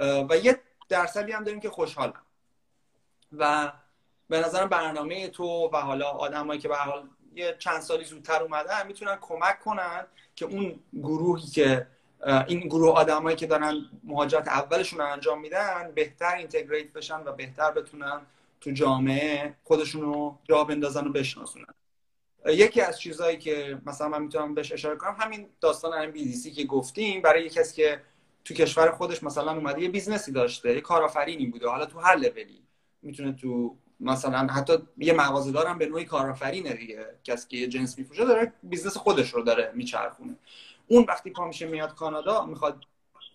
و یه درصدی هم داریم که خوشحالن. و به نظرم برنامه تو و حالا آدمایی که به حال یه چند سالی زودتر اومدن می‌تونن کمک کنن که اون گروهی که این گروه آدمایی که دارن مهاجرت اولشون رو انجام میدن بهتر integrate بشن و بهتر بتونن تو جامعه خودشون رو جا بندازن و بشناسونن. یکی از چیزهایی که مثلا من می‌تونم بهش اشاره کنم همین داستان ام که گفتیم برای کسی که تو کشور خودش مثلا اومده یه business ی داشته یه کارآفرینی بوده حالا تو هر لولی می‌تونه تو مثلا حتی یه مغازه دارم به نوعی کارآفرینه دیگه. کسی که یه جنس میفروشه داره business خودش رو داره میچرخونه. اون وقتی پا میشه میاد کانادا می‌خواد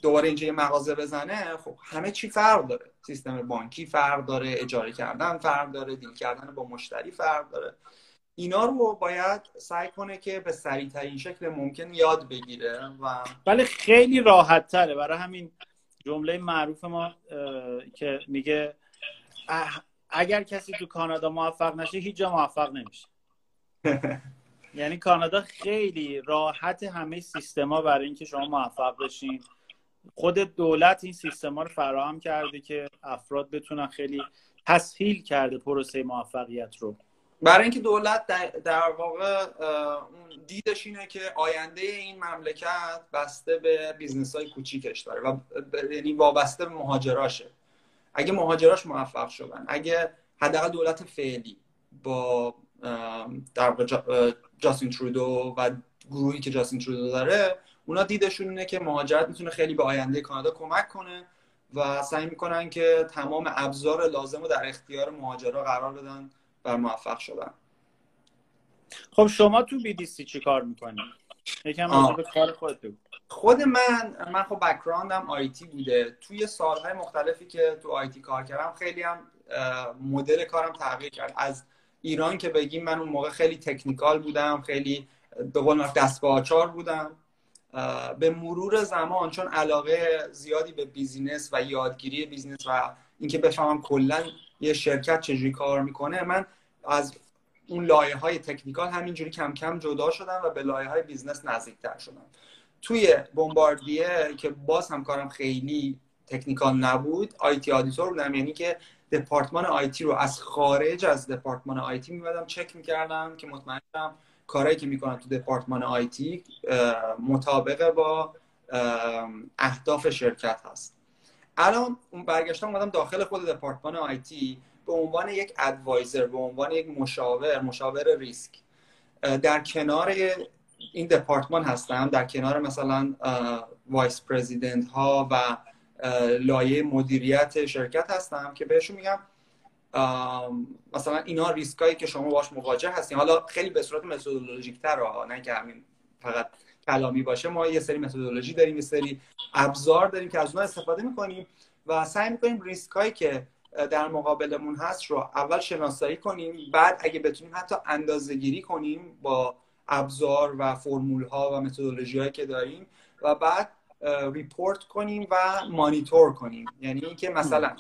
دوباره اینجا یه مغازه بزنه خب همه چی فرق داره. سیستم بانکی فرق داره اجاره کردن فرق داره deal کردن با مشتری فرق داره. اینا رو باید سعی کنه که به سریع ترین شکل ممکن یاد بگیره و ولی خیلی راحت تره برای همین جمله معروف ما که میگه اگر کسی تو کانادا موفق نشه هیچ جا موفق نمیشه. یعنی کانادا خیلی راحت همه سیستما برای اینکه شما موفق بشین. خود دولت این سیستما رو فراهم کرده که افراد بتونن خیلی تسهیل کرده پروسه موفقیت رو. برای اینکه دولت در, واقع دیدش اینه که آینده این مملکت بسته به business های کوچیکش داره و یعنی وابسته به مهاجراشه. اگه مهاجراش موفق شدن اگه حداقل دولت فعلی با در جاستین ترودو و گروهی که جاستین ترودو داره اونا دیدشون اینه که مهاجرت می‌تونه خیلی به آینده کانادا کمک کنه و سعی می‌کنن که تمام ابزار لازم رو در اختیار مهاجرا قرار بدن و موفق شدن. خب شما تو BDC چی کار می‌کنی؟ یکم به کار خودت بگو. خود من من خب background م IT بوده. توی سالهای مختلفی که تو IT کار کردم خیلی هم مدل کارم تغییر کرد. از ایران که بگیم من اون موقع خیلی technical بودم خیلی به قول دست آچار بودم. به مرور زمان چون علاقه زیادی به business و یادگیری business و اینکه بفهمم کلا یه شرکت چجوری کار می‌کنه من از اون لایه های technical همینجوری کم کم جدا شدم و به لایه های business نزدیکتر شدم. توی Bombardier که باز هم کارم خیلی technical نبود IT auditor بودم. یعنی که دپارتمان IT رو از خارج از دپارتمان IT میمدم چک می‌کردم که مطمئنم کارهایی که می‌کنم تو دپارتمان IT مطابق با اهداف شرکت هست. الان اون برگشتم اومدم داخل خود دپارتمان IT به عنوان یک advisor به عنوان یک مشاور مشاور ریسک. در کنار این دپارتمان هستم. در کنار مثلا vice president ها و لایه مدیریت شرکت هستم که بهشون میگم مثلا اینا ریسکایی که شما باش مواجه هستین. حالا خیلی به صورت methodologic تر نه که همین فقط کلامی باشه ما یه سری متدولوژی داریم یه سری ابزار داریم که از اونها استفاده می‌کنیم و سعی می‌کنیم ریسک هایی که در مقابلمون هست رو اول شناسایی کنیم بعد اگه بتونیم حتی اندازه گیری کنیم با ابزار و فرمول ها و متدولوژی هایی که داریم و بعد report کنیم و مانیتور کنیم. یعنی اینکه مثلا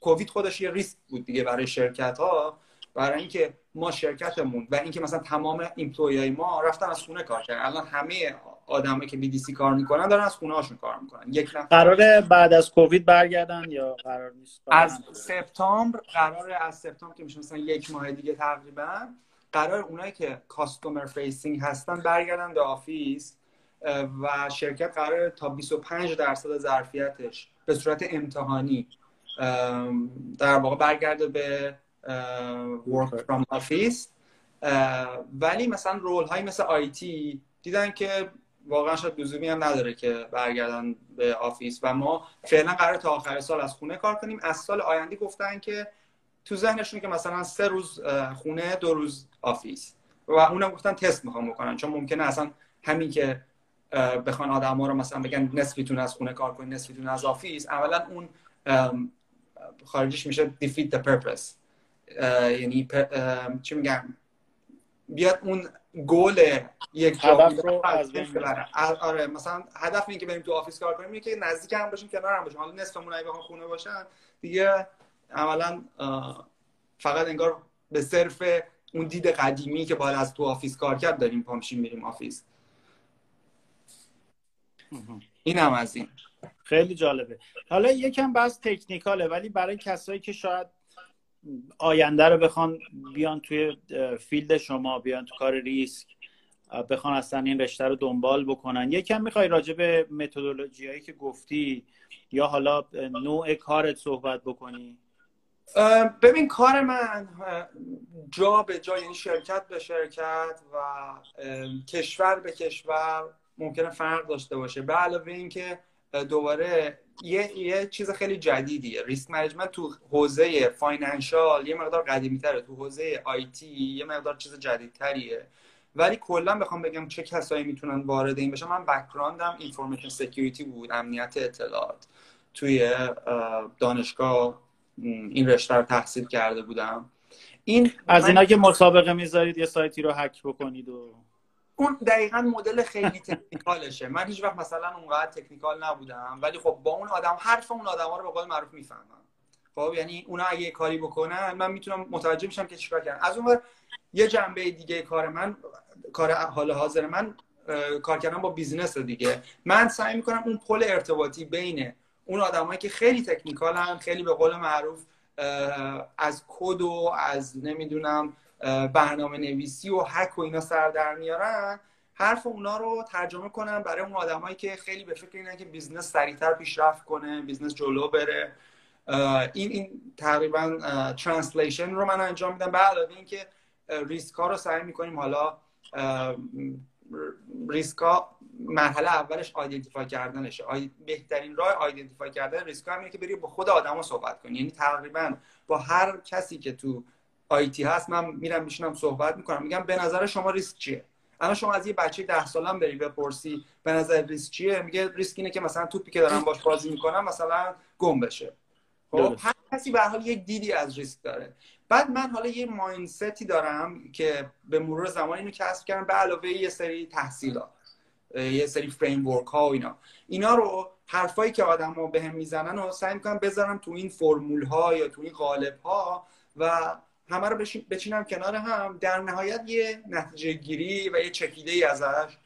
کووید خودش یه ریسک بود دیگه برای شرکت ها برای اینکه ما شرکتمون و اینکه مثلا تمام employee های ما رفتن از خونه کار کردن. الان همه آدمایی که بی کار می‌کنن دارن از خونه هاشون کار می‌کنن. یا قراره بعد از کووید برگردن یا قرار نیست؟ از سپتامبر قرار از سپتامبر که میشه مثلا یک ماه دیگه تقریبا. قرار اونایی که customer facing هستن برگردن به office و شرکت قرار تا 25 درصد ظرفیتش به صورت امتحانی در واقع برگرده به work from office. ولی مثلا role هایی مثل IT دیدن که واقعا شاید لزومی هم نداره که برگردن به office. و ما فعلا قرار تا آخر سال از خونه کار کنیم. از سال آینده گفتن که تو ذهنشون که مثلا سه روز خونه دو روز office. و اونم گفتن تست می‌خوام بکنن. چون ممکنه اصلا همین که بخوان آدم ها رو مثلا بگن نصفیتون از خونه کار کنید نصفیتون از office. اولا اون خودش میشه defeat the purpose. یعنی چی میگم؟ بیاد اون گل یک هدف رو از آره مثلا هدف اینه که بریم تو office کار کنیم. اینه که نزدیک هم باشیم کنار هم باشیم. حالا نصفمون اگه بخوام خونه باشن دیگه عملا فقط انگار به صرف اون دید قدیمی که باید از تو office کار کرد داریم پامشیم میریم office. این هم از این. خیلی جالبه. حالا یکم بس تکنیکاله ولی برای کسایی که شاید آینده رو بخوان بیان توی فیلد شما بیان تو کار ریسک بخوان اصلا این رشته رو دنبال بکنن. یکم می‌خوای راجع به متدولوژی هایی که گفتی یا حالا نوع کارت صحبت بکنی؟ ببین کار من جا به جا یعنی شرکت به شرکت و کشور به کشور ممکنه فرق داشته باشه. به علاوه اینکه دوباره یه, یه چیز خیلی جدیدیه. risk management تو حوزه financial یه مقدار قدیمی تره تو حوزه IT یه مقدار چیز جدیدتریه. ولی کلا بخوام بگم چه کسایی می‌تونن وارد این بشن. من background م information security بود امنیت اطلاعات. توی دانشگاه این رشته رو تحصیل کرده بودم. این از اینا که مسابقه می‌ذارید یه سایتی رو هک بکنید و اون دقیقا مدل خیلی technical شه. من هیچ وقت مثلا اونقدر technical نبودم ولی خب با اون آدم حرف اون آدم ها رو به قول معروف می‌فهمم. خب یعنی اونا اگه کاری بکنن من می‌تونم متوجه میشم که چیکار کردن. از اون یه جنبه دیگه کار من کار حال حاضر من کار کردن با business دیگه. من سعی می‌کنم اون پل ارتباطی بین اون آدمایی که خیلی technical ن خیلی به قول معروف از کد و از نمی‌دونم برنامه نویسی و هک و اینا سر در میارن. حرف اونا رو ترجمه کنم برای اون آدمایی که خیلی به فکر اینن که business سریعتر پیشرفت کنه business جلو بره. این این تقریبا translation رو من انجام میدم. به علاوه اینکه ریسک رو سعی می‌کنیم حالا ریسک مرحله اولش identify کردنشه. بهترین راه identify کردن ریسک ها اینه که بری با خود آدما صحبت کنی. یعنی تقریبا با هر کسی که تو آیتی هست من میرم میشینم صحبت می‌کنم. میگم به نظر شما ریسک چیه؟ الان شما از یه بچه ده سالم بری بپرسی به نظر ریسک چیه؟ میگه ریسک اینه که مثلا توپی که دارم باش بازی می‌کنم مثلا گم بشه. خب هر کسی به حال یک دیدی از ریسک داره. بعد من حالا یه مایندستی دارم که به مرور زمان اینو کسب کردم به علاوه یه سری تحصیلات یه سری فریم ورک ها و اینا اینا رو حرفایی که آدما بهم به می‌زنن و سعی می‌کنم بذارم تو این فرمول ها یا تو این قالب ها و همه رو بچینم کنار هم در نهایت یه نتیجه گیری و یه چکیده ای ازش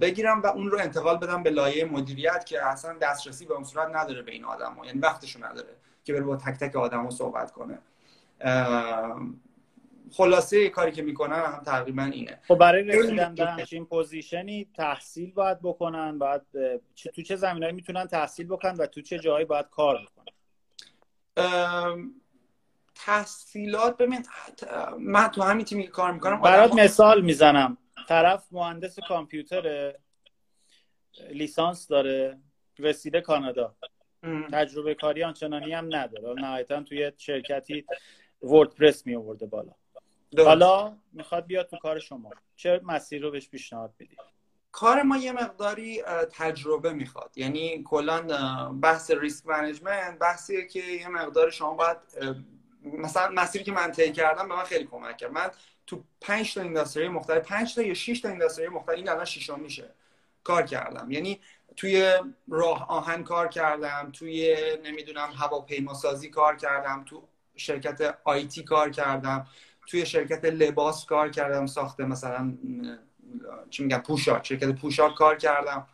بگیرم و اون رو انتقال بدم به لایه مدیریت که اصلا دسترسی به اون صورت نداره به این آدم ها. یعنی وقتشو نداره که بره با تک تک آدم صحبت کنه خلاصه کاری که می‌کنن هم تقریبا اینه. خب برای رسیدن به همچین position ی تحصیل باید بکنن باید تو چه زمینه‌هایی می‌تونن تحصیل بکنن و تو چه جایی باید کار بکنن؟ تحصیلات ببین من تو همین تیمی کار می‌کنم برات مثال می‌زنم. طرف مهندس کامپیوتر لیسانس داره رسیده کانادا. تجربه کاری آنچنانی هم نداره. نهایتا توی شرکتی وردپرس می آورده بالا. حالا می‌خواد بیاد تو کار شما. چه مسیر رو بهش پیشنهاد بدید کار ما یه مقداری تجربه می‌خواد. یعنی کلا بحث risk management بحثیه که یه مقدار شما باید مثلا مسیری که من طی کردم به من خیلی کمک کرد. من تو 5 تا industry مختلف 5 تا یا 6 تا industry مختلف این الان ششم میشه کار کردم. یعنی توی راه آهن کار کردم توی نمی‌دونم هواپیما سازی کار کردم تو شرکت IT کار کردم. توی شرکت لباس کار کردم ساخته مثلا چی میگم پوشاک شرکت پوشاک کار کردم.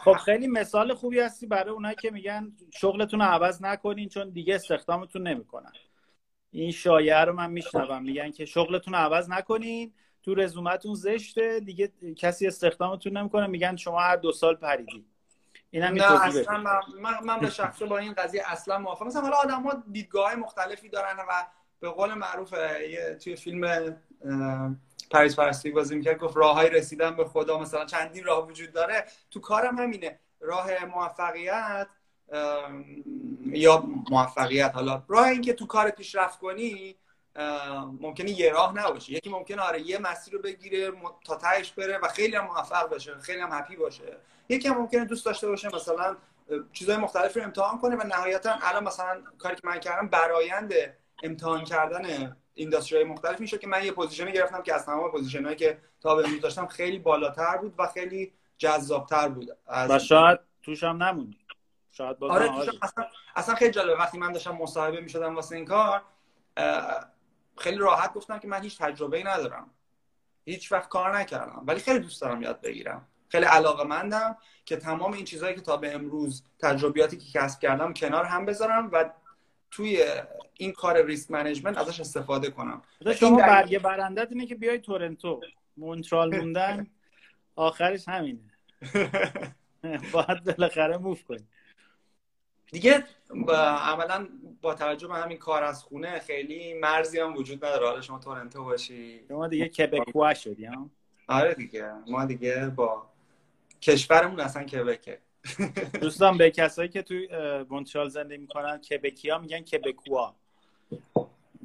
خب خیلی مثال خوبی هستی برای اونایی که میگن شغلتون رو عوض نکنین چون دیگه استخدامتون نمی‌کنن. این شایعه رو من میشنوم. میگن که شغلتون رو عوض نکنین تو رزومتون زشته دیگه کسی استخدامتون نمی‌کنه. میگن شما هر دو سال پریدی. اینم نه اصلا من, من, به شخصه با این قضیه اصلا موافقم. مثلا حالا آدم ها دیدگاه مختلفی دارن و به قول معروف توی فیلم پریز پرستی بازی می‌کرد گفت راه های رسیدن به خدا مثلا چندین راه وجود داره. تو کارم همینه. راه موفقیت یا موفقیت حالا راه این که تو کار پیشرفت کنی ممکنه یه راه نباشه. یکی ممکنه آره یه مسیر رو بگیره تا تهش بره و خیلی هم موفق باشه خیلی هم هپی باشه. یکی هم ممکنه دوست داشته باشه مثلا چیزهای مختلفی رو امتحان کنه و نهایتا الان مثلا کاری که من کردم برایند امتحان کردن industry مختلف میشه که من یه position ی گرفتم که از تمام position هایی که تا به امروز داشتم خیلی بالاتر بود و خیلی جذابتر بود. و شاید توش هم نموندی. شاید آره توش اصلا, اصلا خیلی جالبه. وقتی من داشتم مصاحبه می‌شدم واسه این کار خیلی راحت گفتم که من هیچ تجربه ای ندارم. هیچ وقت کار نکردم. ولی خیلی دوست دارم یاد بگیرم. خیلی علاقه مندم که تمام این چیزهایی که تا به امروز تجربیاتی که کسب کردم کنار هم بذارم و توی این کار ریسک منیجمنت ازش استفاده کنم. شما برگه برندت اینه که بیای تورنتو. مونترال موندن آخرش همینه. باید بالاخره موف کنی. دیگه با عملا با توجه به همین کار از خونه خیلی مرزی هم وجود نداره. حالا شما تورنتو باشی. شما دیگه کبکوا شدی هم آره دیگه. ما دیگه با کشورمون اصلا کبکه. دوستان به کسایی که توی مونترال زندگی می‌کنن کبکی ها میگن کبکوا.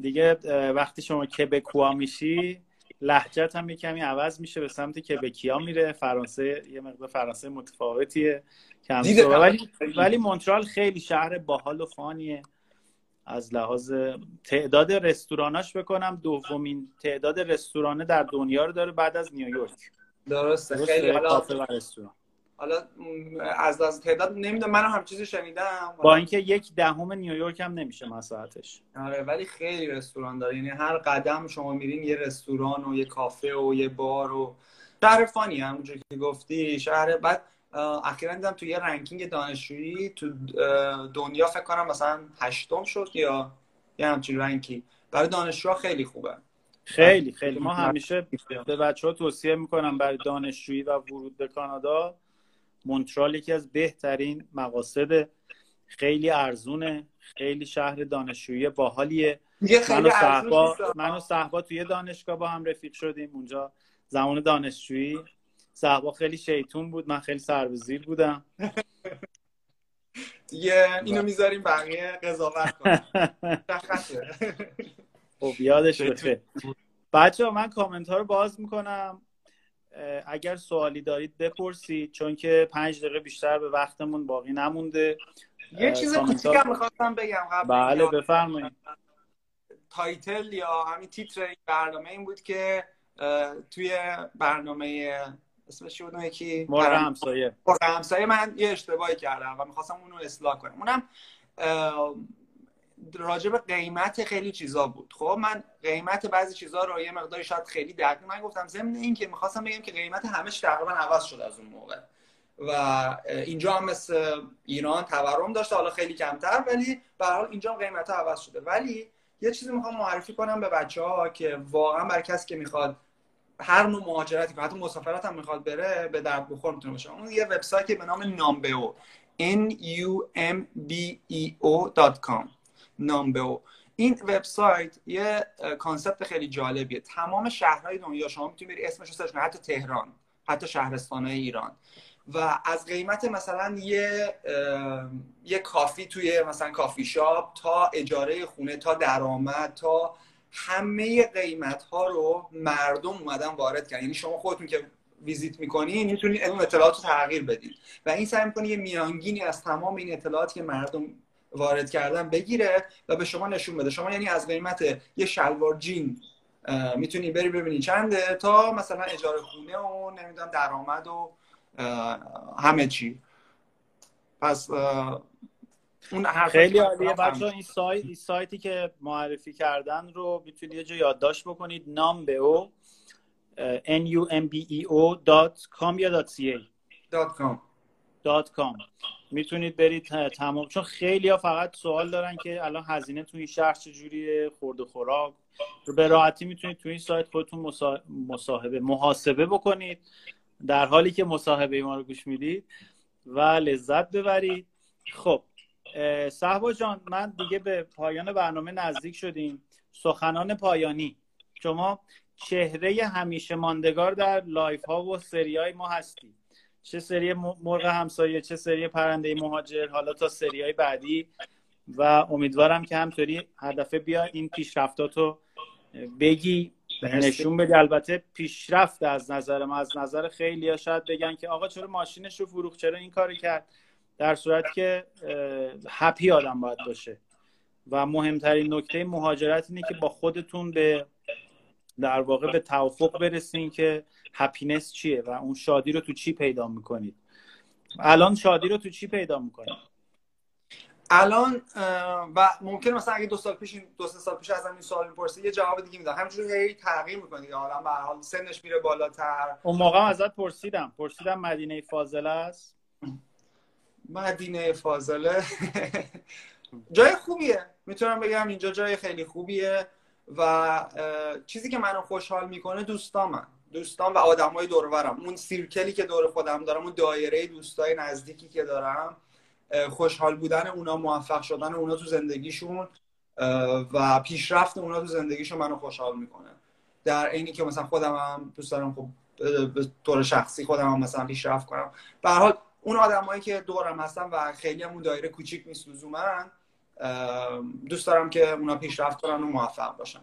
دیگه وقتی شما کبکوا میشی لحجت هم کمی عوض میشه به سمت کبکی ها میره. فرانسه یه مقدار فرانسه متفاوتیه ولی ولی مونترال خیلی شهر باحال و فانیه. از لحاظ تعداد رستوراناش بکنم دومین تعداد رستورانه در دنیا رو داره بعد از نیویورک. درسته. خیلی حالا حالا از از تعداد نمی‌دونم منم هم چیزی شنیدم. با اینکه یک دهم نیویورک هم نمیشه مساحتش. آره ولی خیلی رستوران داره. یعنی هر قدم شما میرین یه رستوران و یه کافه و یه بار و شهر فانی همونجوری که گفتی شهر بعد اخیرا دیدم تو یه رنکینگ دانشجویی تو دنیا فکر کنم مثلا هشتم شد یا یه همچین رنکی. برای دانشجوها خیلی خوبه. خیلی خیلی. ما همیشه به بچه ها توصیه می‌کنم برای دانشجویی و ورود به کانادا مونترال یکی از بهترین مقاصد خیلی ارزونه خیلی شهر دانشجویی باحالیه. من و صحبا من و صحبا توی دانشگاه با هم رفیق شدیم. اونجا زمان دانشجویی. صحبا خیلی شیطون بود. من خیلی سربزیر بودم. دیگه اینو می‌ذاریم بقیه قضاوت کنم خب یادش بخیر بچه‌ها من کامنت ها رو باز می‌کنم. اگر سوالی دارید بپرسید چون که پنج دقیقه بیشتر به وقتمون باقی نمونده. یه چیز کوچیکم می‌خواستم بگم قبل بله بفرمایید. title یا همین تیتر این برنامه این بود که توی برنامه اسمش بود یکی؟ مورد همسایه. مورد همسایه من یه اشتباهی کردم و می‌خواستم اونو اصلاح کنم. اونم راجع به قیمت خیلی چیزا بود. خب من قیمت بعضی چیزا رو یه مقداری شاید خیلی دقیق من گفتم ضمن این که می‌خواستم بگم که قیمت همش تقریبا عوض شد از اون موقع. و اینجا هم مثل ایران تورم داشته حالا خیلی کمتر ولی به حال اینجا هم قیمت عوض شده. ولی یه چیزی می‌خوام معرفی کنم به بچه ها که واقعا برای کسی که می‌خواد هر نوع مهاجرتی که حتی مسافرت هم می‌خواد بره به درد بخور می‌تونه باشه. اون یه وبسایتی به نام نامبئو n u m b e o.com Numbeo این وبسایت یه concept خیلی جالبیه. تمام شهرهای دنیا شما می‌تونید بری اسمش رو سرچ حتی تهران حتی شهرستانهای ایران. و از قیمت مثلا یه یه coffee توی مثلا کافی شاپ تا اجاره خونه تا درآمد تا همه قیمت ها رو مردم اومدن وارد کردن. یعنی شما خودتون که ویزیت می‌کنین می‌تونید اون اطلاعات رو تغییر بدید و این سعی می‌کنه یه میانگینی از تمام این اطلاعاتی که مردم وارد کردن بگیره و به شما نشون بده. شما یعنی از قیمت یه شلوار جین می‌تونی بری ببینی چنده تا مثلا اجاره خونه و نمی‌دونم درآمد و همه چی. پس اون خیلی عالیه. بچه این سایت این سایتی که معرفی کردن رو می‌تونید یه جا یادداشت بکنید. نام به او n u m b e o .com یا .ca .com. .com می‌تونید برید تمام چون خیلی ها فقط سوال دارن که الان هزینه تو این شهر چجوریه خورده خوراک. به راحتی می‌تونید تو این سایت خودتون مصاحبه محاسبه بکنید. در حالی که مصاحبه ما رو گوش می‌دید و لذت ببرید. خب صحبا جان من دیگه به پایان برنامه نزدیک شدیم. سخنان پایانی. شما چهره همیشه ماندگار در live ها و سری های ما هستی چه سری مرغ همسایه چه سری پرنده مهاجر حالا تا سری های بعدی. و امیدوارم که همطوری هدفه بیا این پیشرفتاتو بگی نشون بدی. البته پیشرفت از نظر ما از نظر خیلی ها شاید بگن که آقا چرا ماشینش رو فروخت؟ چرا این کاری کرد؟ در صورت که هپی آدم باید باشه. و مهمترین نکته مهاجرت اینه که با خودتون به در واقع به توافق برسین که هپینس چیه و اون شادی رو تو چی پیدا می‌کنید؟ الان شادی رو تو چی پیدا می‌کنید؟ الان و ممکن مثلا اگه دو سال پیش دو سه سال پیش ازم این سوال می‌پرسه یه جواب دیگه میدم. همینجوری هی تغییر می‌کنه حالا به حال سنش میره بالاتر. اون موقع ازت پرسیدم. پرسیدم مدینه فاضله است؟ مدینه فاضله؟ جای خوبیه. می‌تونم بگم اینجا جای خیلی خوبیه و چیزی که منو خوشحال می‌کنه دوستامم دوستان و آدمای دورورم اون سیرکلی که دور خودم دارم اون دایره دوستای نزدیکی که دارم خوشحال بودن اونا موفق شدن اونا تو زندگیشون و پیشرفت اونا تو زندگیشون منو خوشحال می‌کنه. در عینی که مثلا خودم هم دوست دارم خب به طور شخصی خودم هم مثلا پیشرفت کنم. به حال اون آدمایی که دورم هستن و خیلی هم اون دایره کوچیک نیست لزوما دوست دارم که اونا پیشرفت کنن و موفق باشن.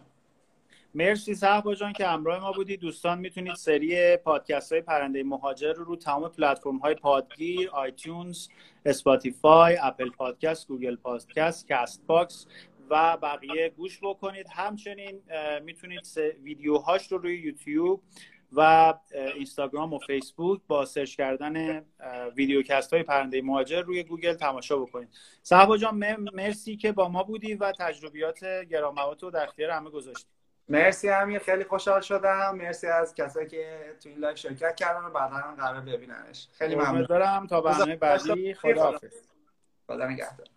مرسی صهبا جان که همراه ما بودید دوستان می‌تونید سری پادکست های پرنده مهاجر رو رو تمام پلتفرم های پادگیر iTunes Spotify Apple Podcast Google Podcast Castbox و بقیه گوش بکنید. همچنین می‌تونید ویدیوهاش رو روی یوتیوب و اینستاگرام و فیسبوک با search کردن videocast های پرنده مهاجر روی گوگل تماشا بکنید. صهبا جان مرسی که با ما بودی و تجربیات گرانبهات رو در اختیار همه گذاشتی. مرسی امیر خیلی خوشحال شدم. مرسی از کسایی که تو این live شرکت کردن و بعدا قراره ببیننش. خیلی ممنون. دارم تا برنامه بعدی. خداحافظ. خدا نگهدار.